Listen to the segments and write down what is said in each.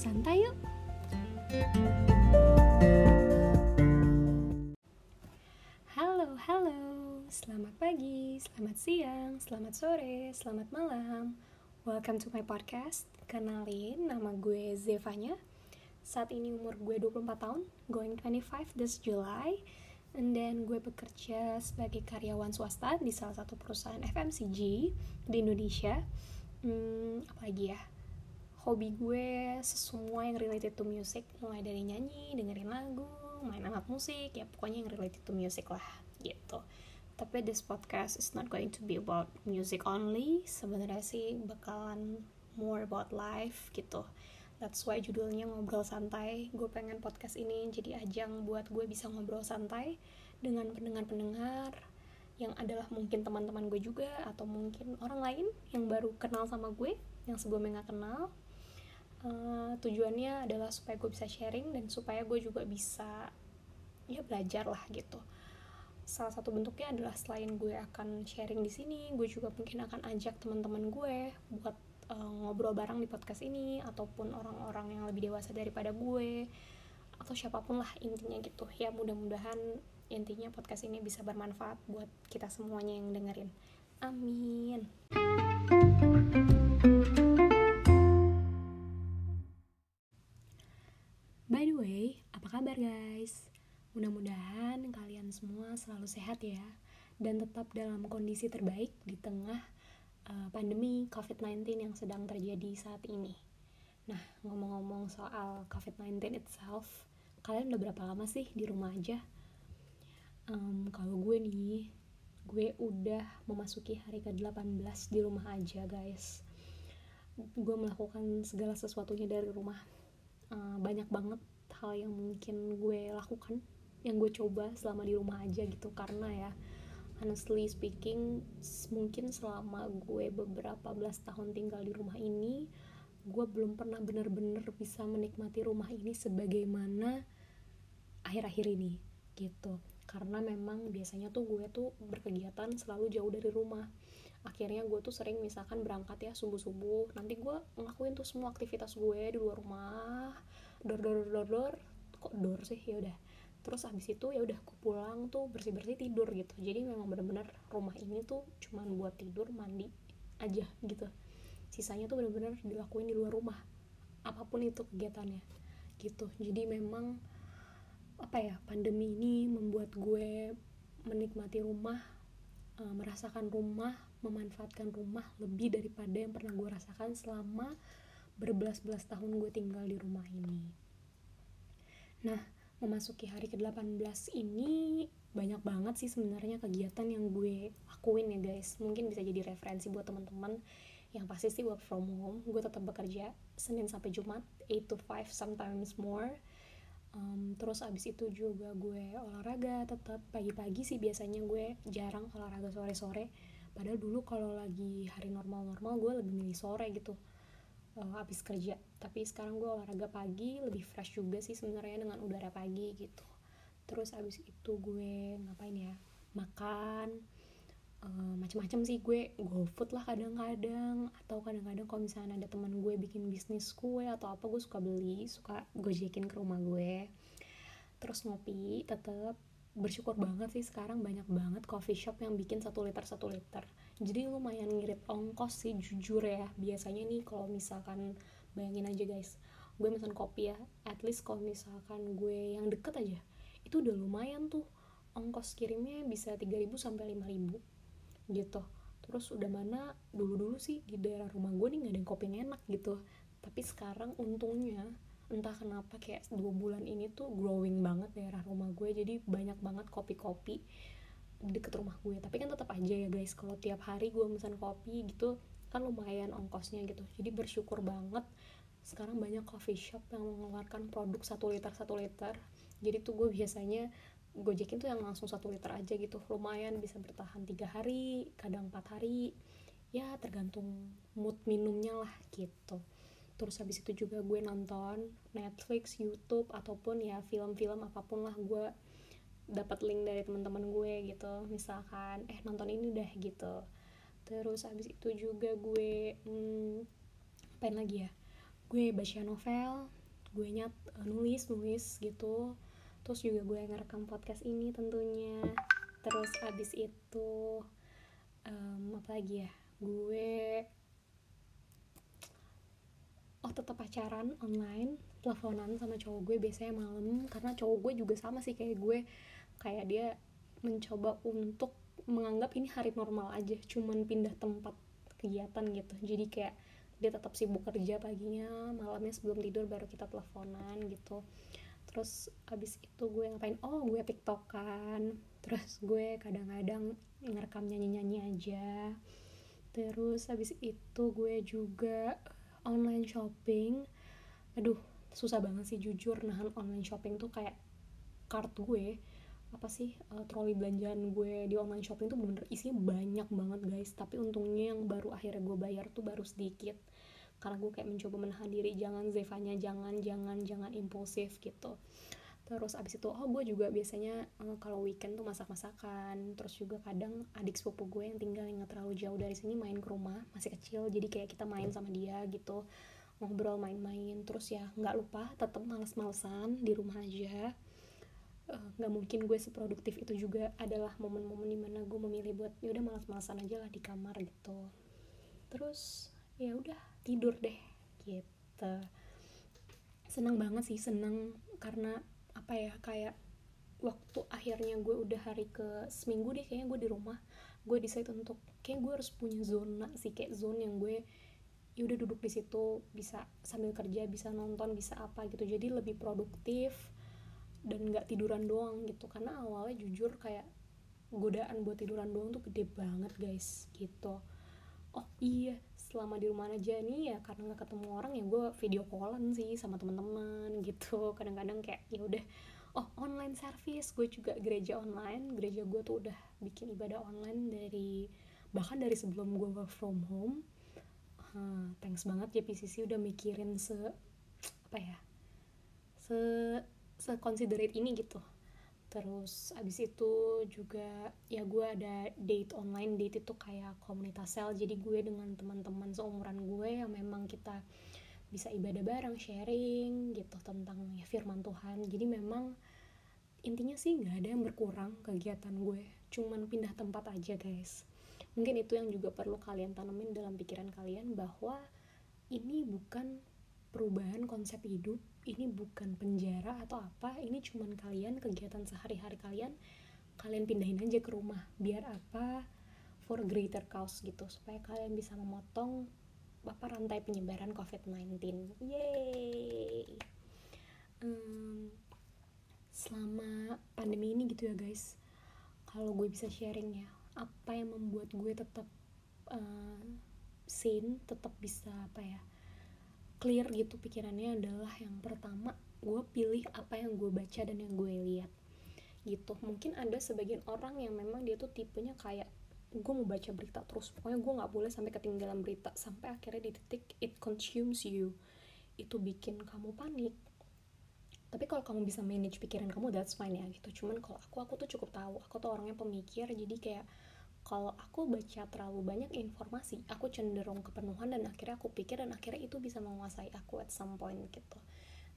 santai yuk. Halo, halo. Selamat pagi, selamat siang, selamat sore, selamat malam. Welcome to my podcast. Kenalin, nama gue Zevanya. Saat ini umur gue 24 tahun, going 25 this July. And then gue bekerja sebagai karyawan swasta di salah satu perusahaan FMCG di Indonesia. Hmm, apa lagi ya? Hobi gue semua yang related to music. Mulai dari nyanyi dengerin lagu main alat musik ya pokoknya yang related to music lah gitu. Tapi this podcast is not going to be about music only. Sebenarnya sih bakalan more about life gitu. That's why judulnya ngobrol santai. Gue pengen podcast ini jadi ajang buat gue bisa ngobrol santai dengan pendengar-pendengar yang adalah mungkin teman-teman gue juga atau mungkin orang lain yang baru kenal sama gue yang sebelumnya nggak kenal uh, tujuannya adalah supaya gue bisa sharing dan supaya gue juga bisa ya belajar lah gitu. Salah satu bentuknya adalah selain gue akan sharing di sini gue juga mungkin akan ajak teman-teman gue buat uh, ngobrol bareng di podcast ini ataupun orang-orang yang lebih dewasa daripada gue atau siapa pun lah intinya gitu. Ya mudah-mudahan intinya podcast ini bisa bermanfaat buat kita semuanya yang dengerin. Amin Mudah-mudahan kalian semua selalu sehat ya dan tetap dalam kondisi terbaik di tengah uh, pandemi COVID-19 yang sedang terjadi saat ini. Nah, ngomong-ngomong soal COVID-19 itself, kalian udah berapa lama sih di rumah aja? Um, kalau gue nih, gue udah memasuki hari ke-18 di rumah aja guys. Gue melakukan segala sesuatunya dari rumah uh, banyak banget hal yang mungkin gue lakukan yang gue coba selama di rumah aja gitu. Karena ya honestly speaking mungkin selama gue beberapa belas tahun tinggal di rumah ini gue belum pernah bener-bener bisa menikmati rumah ini sebagaimana akhir-akhir ini gitu. Karena memang biasanya tuh gue tuh berkegiatan selalu jauh dari rumah. Akhirnya gue tuh sering misalkan berangkat ya subuh subuh nanti gue ngelakuin tuh semua aktivitas gue di luar rumah. Dor dor dor dor. Kok dor sih? Ya udah terus habis itu ya udah aku pulang tuh bersih bersih tidur gitu. Jadi memang bener-bener rumah ini tuh cuman buat tidur mandi aja gitu. Sisanya tuh bener-bener dilakuin di luar rumah apa pun itu kegiatannya gitu. Jadi memang apa ya pandemi ini membuat gue menikmati rumah uh, merasakan rumah memanfaatkan rumah lebih daripada yang pernah gue rasakan selama berbelas-belas tahun gue tinggal di rumah ini. Nah memasuki hari ke-18 ini banyak banget sih sebenarnya kegiatan yang gue lakuin ya guys. Mungkin bisa jadi referensi buat teman-teman yang pasti sih work from home. Gue tetap bekerja Senin sampai Jumat 8 to 5 sometimes more. Um, terus abis itu juga gue olahraga tetap pagi-pagi sih biasanya gue jarang olahraga sore-sore. Padahal dulu kalau lagi hari normal-normal gue lebih milih sore gitu uh, abis kerja. Tapi sekarang gue olahraga pagi lebih fresh juga sih sebenarnya dengan udara pagi gitu. Terus abis itu gue ngapain ya? Makan uh, macam-macam sih gue. Food lah kadang-kadang. Atau kadang-kadang kalau misalnya ada teman gue bikin bisnis kue atau apa gue suka beli. Suka gojekin ke rumah gue. Terus ngopi tetap bersyukur banget sih sekarang banyak banget coffee shop yang bikin satu liter satu liter jadi lumayan ngirit ongkos sih jujur ya. Biasanya nih kalau misalkan bayangin aja guys gue pesan kopi ya. At least kalau misalkan gue yang deket aja itu udah lumayan tuh. Ongkos kirimnya bisa 3000 sampai 5000 gitu. Terus udah mana dulu-dulu sih di daerah rumah gue nih gak ada yang kopi enak gitu. Tapi sekarang untungnya entah kenapa kayak dua bulan ini tuh growing banget daerah rumah gue. Jadi banyak banget kopi-kopi deket rumah gue. Tapi kan tetap aja ya guys kalau tiap hari gue pesan kopi gitu kan lumayan ongkosnya gitu. Jadi bersyukur banget sekarang banyak coffee shop yang mengeluarkan produk satu liter satu liter. Jadi tuh gue biasanya gojekin tuh yang langsung satu liter aja gitu. Lumayan bisa bertahan tiga hari kadang empat hari. Ya tergantung mood minumnya lah gitu. Terus habis itu juga gue nonton Netflix, YouTube ataupun ya film-film apa pun lah gue dapat link dari teman-teman gue gitu. Misalkan eh nonton ini deh gitu. Terus habis itu juga gue hmm, lagi ya? Gue baca novel gue nyat uh, nulis nulis gitu. Terus juga gue ngerekam podcast ini tentunya. Terus abis itu um, apa lagi ya? Gue oh tetap pacaran online teleponan sama cowok gue biasanya malam. Karena cowok gue juga sama sih kayak gue kayak dia mencoba untuk menganggap ini hari normal aja cuman pindah tempat kegiatan gitu. Jadi kayak dia tetap sibuk kerja paginya malamnya sebelum tidur baru kita teleponan gitu. Terus abis itu gue ngapain? Oh gue tiktokan. Terus gue kadang-kadang ngerekam nyanyi-nyanyi aja. Terus abis itu gue juga online shopping. Aduh susah banget sih jujur nahan online shopping tuh kayak cart gue apa sih uh, troli belanjaan gue di online shopping tuh bener-bener isinya banyak banget guys. Tapi untungnya yang baru akhirnya gue bayar tuh baru sedikit. Karena gue kayak mencoba menahan diri jangan Zevanya jangan jangan jangan impulsif gitu. Terus abis itu oh gue juga biasanya uh, kalau weekend tuh masak-masakan. Terus juga kadang adik sepupu gue yang tinggal yang gak terlalu jauh dari sini main ke rumah masih kecil. Jadi kayak kita main sama dia gitu. Ngobrol main-main. Terus ya nggak lupa tetap males-malesan di rumah aja. Eh, nggak uh, mungkin gue seproduktif itu juga adalah momen-momen di mana gue memilih buat ya udah malas-malasan aja lah di kamar gitu. Terus ya udah tidur deh gitu. Senang banget sih senang karena apa ya kayak waktu akhirnya gue udah hari ke seminggu deh kayaknya gue di rumah gue decide untuk kayak gue harus punya zona sih kayak zone yang gue ya udah duduk di situ bisa sambil kerja bisa nonton bisa apa gitu. Jadi lebih produktif dan nggak tiduran doang gitu. Karena awalnya jujur kayak godaan buat tiduran doang tuh gede banget guys gitu. Oh iya selama di rumah aja nih ya karena nggak ketemu orang ya gue video callan sih sama teman-teman gitu. Kadang-kadang kayak ya udah oh online service gue juga gereja online. Gereja gue tuh udah bikin ibadah online dari bahkan dari sebelum gue work from home. Uh, thanks banget ya PCC udah mikirin se apa ya se seconsiderate ini gitu. Terus abis itu juga ya gue ada date online date itu kayak komunitas sel jadi gue dengan teman-teman seumuran gue yang memang kita bisa ibadah bareng sharing gitu tentang ya firman Tuhan. Jadi memang intinya sih nggak ada yang berkurang kegiatan gue. Cuman pindah tempat aja guys. Mungkin itu yang juga perlu kalian tanemin dalam pikiran kalian bahwa ini bukan perubahan konsep hidup ini bukan penjara atau apa ini cuman kalian kegiatan sehari-hari kalian kalian pindahin aja ke rumah biar apa for greater cause gitu supaya kalian bisa memotong apa rantai penyebaran COVID-19 yeay! Um, selama pandemi ini gitu ya guys kalau gue bisa sharing ya apa yang membuat gue tetap uh, sane tetap bisa apa ya clear gitu pikirannya adalah yang pertama gue pilih apa yang gue baca dan yang gue lihat. Gitu. Mungkin ada sebagian orang yang memang dia tuh tipenya kayak gue mau baca berita terus pokoknya gue nggak boleh sampai ketinggalan berita sampai akhirnya di titik it consumes you. Itu bikin kamu panik. Tapi kalau kamu bisa manage pikiran kamu that's fine ya gitu. Cuman kalau aku aku tuh cukup tahu. Aku tuh orangnya pemikir jadi kayak kalau aku baca terlalu banyak informasi aku cenderung kepenuhan dan akhirnya aku pikir dan akhirnya itu bisa menguasai aku at some point gitu.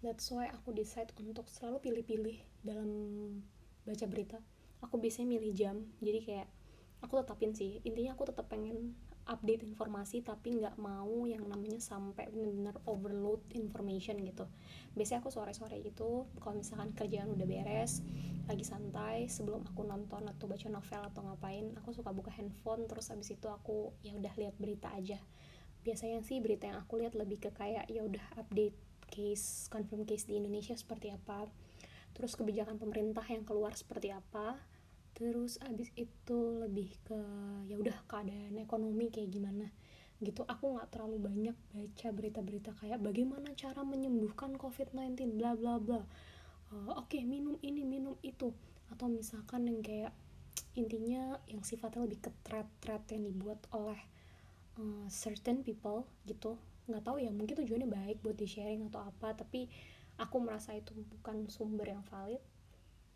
That's why aku decide untuk selalu pilih-pilih dalam baca berita. Aku biasanya milih jam jadi kayak aku tetapin sih. Intinya aku tetap pengen update informasi tapi nggak mau yang namanya sampai benar-benar overload information gitu. Biasanya aku sore-sore itu kalau misalkan kerjaan udah beres lagi santai sebelum aku nonton atau baca novel atau ngapain aku suka buka handphone terus habis itu aku ya udah lihat berita aja. Biasanya sih berita yang aku lihat lebih ke kayak ya udah update case confirm case di Indonesia seperti apa terus kebijakan pemerintah yang keluar seperti apa terus abis itu lebih ke ya udah keadaan ekonomi kayak gimana gitu. Aku nggak terlalu banyak baca berita-berita kayak bagaimana cara menyembuhkan covid-19 bla bla bla. Uh, oke okay, minum ini minum itu. Atau misalkan yang kayak intinya yang sifatnya lebih ke thread-thread yang dibuat oleh uh, certain people gitu. Nggak tahu ya mungkin tujuannya baik buat di sharing atau apa tapi aku merasa itu bukan sumber yang valid.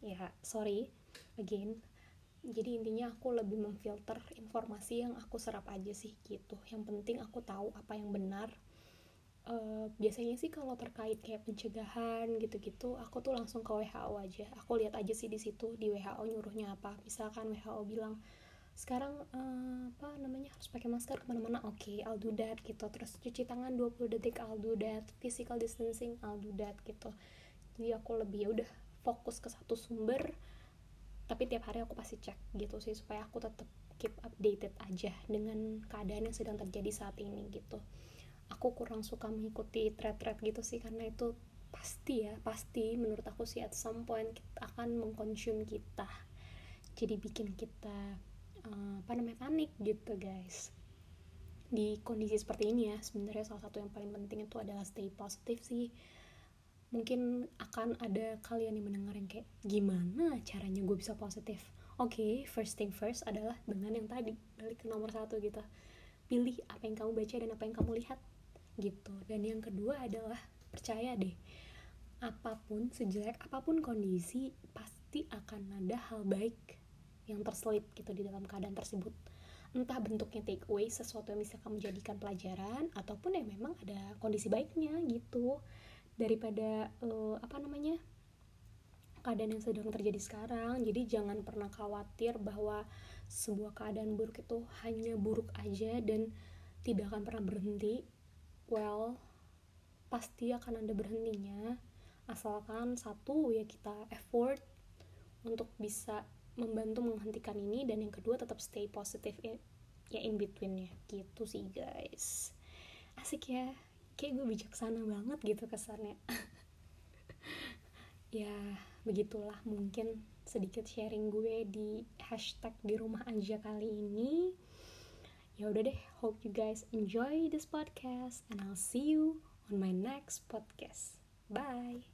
Ya sorry again jadi intinya aku lebih memfilter informasi yang aku serap aja sih gitu. Yang penting aku tahu apa yang benar. Uh, biasanya sih kalau terkait kayak pencegahan gitu-gitu aku tuh langsung ke WHO aja. Aku lihat aja sih di situ di WHO nyuruhnya apa. Misalkan WHO bilang sekarang uh, apa namanya harus pakai masker ke mana-mana. Oke okay, I'll do that gitu. Terus cuci tangan 20 detik I'll do that. Physical distancing I'll do that gitu. Jadi aku lebih ya udah fokus ke satu sumber tapi tiap hari aku pasti cek gitu sih supaya aku tetap keep updated aja dengan keadaan yang sedang terjadi saat ini gitu. Aku kurang suka mengikuti thread-thread gitu sih karena itu pasti ya pasti menurut aku sih at some point akan mengkonsum kita. Jadi bikin kita uh, apa namanya panik gitu guys. Di kondisi seperti ini ya sebenarnya salah satu yang paling penting itu adalah stay positif sih mungkin akan ada kalian yang mendengar yang kayak gimana caranya gue bisa positif? Oke okay, first thing first adalah dengan yang tadi balik ke nomor satu gitu. Pilih apa yang kamu baca dan apa yang kamu lihat gitu. Dan yang kedua adalah percaya deh apa pun sejelek apa pun kondisi pasti akan ada hal baik yang terselip gitu di dalam keadaan tersebut. Entah bentuknya take away sesuatu yang bisa kamu jadikan pelajaran ataupun ya memang ada kondisi baiknya gitu daripada uh, apa namanya keadaan yang sedang terjadi sekarang. Jadi jangan pernah khawatir bahwa sebuah keadaan buruk itu hanya buruk aja dan tidak akan pernah berhenti. Well pasti akan ada berhentinya. Asalkan satu ya kita effort untuk bisa membantu menghentikan ini dan yang kedua tetap stay positif ya, ya in betweennya. Gitu sih guys. Asik ya kayak gue bijaksana banget gitu kesannya. Ya begitulah mungkin sedikit sharing gue di hashtag di rumah aja kali ini. Ya udah deh hope you guys enjoy this podcast and I'll see you on my next podcast. Bye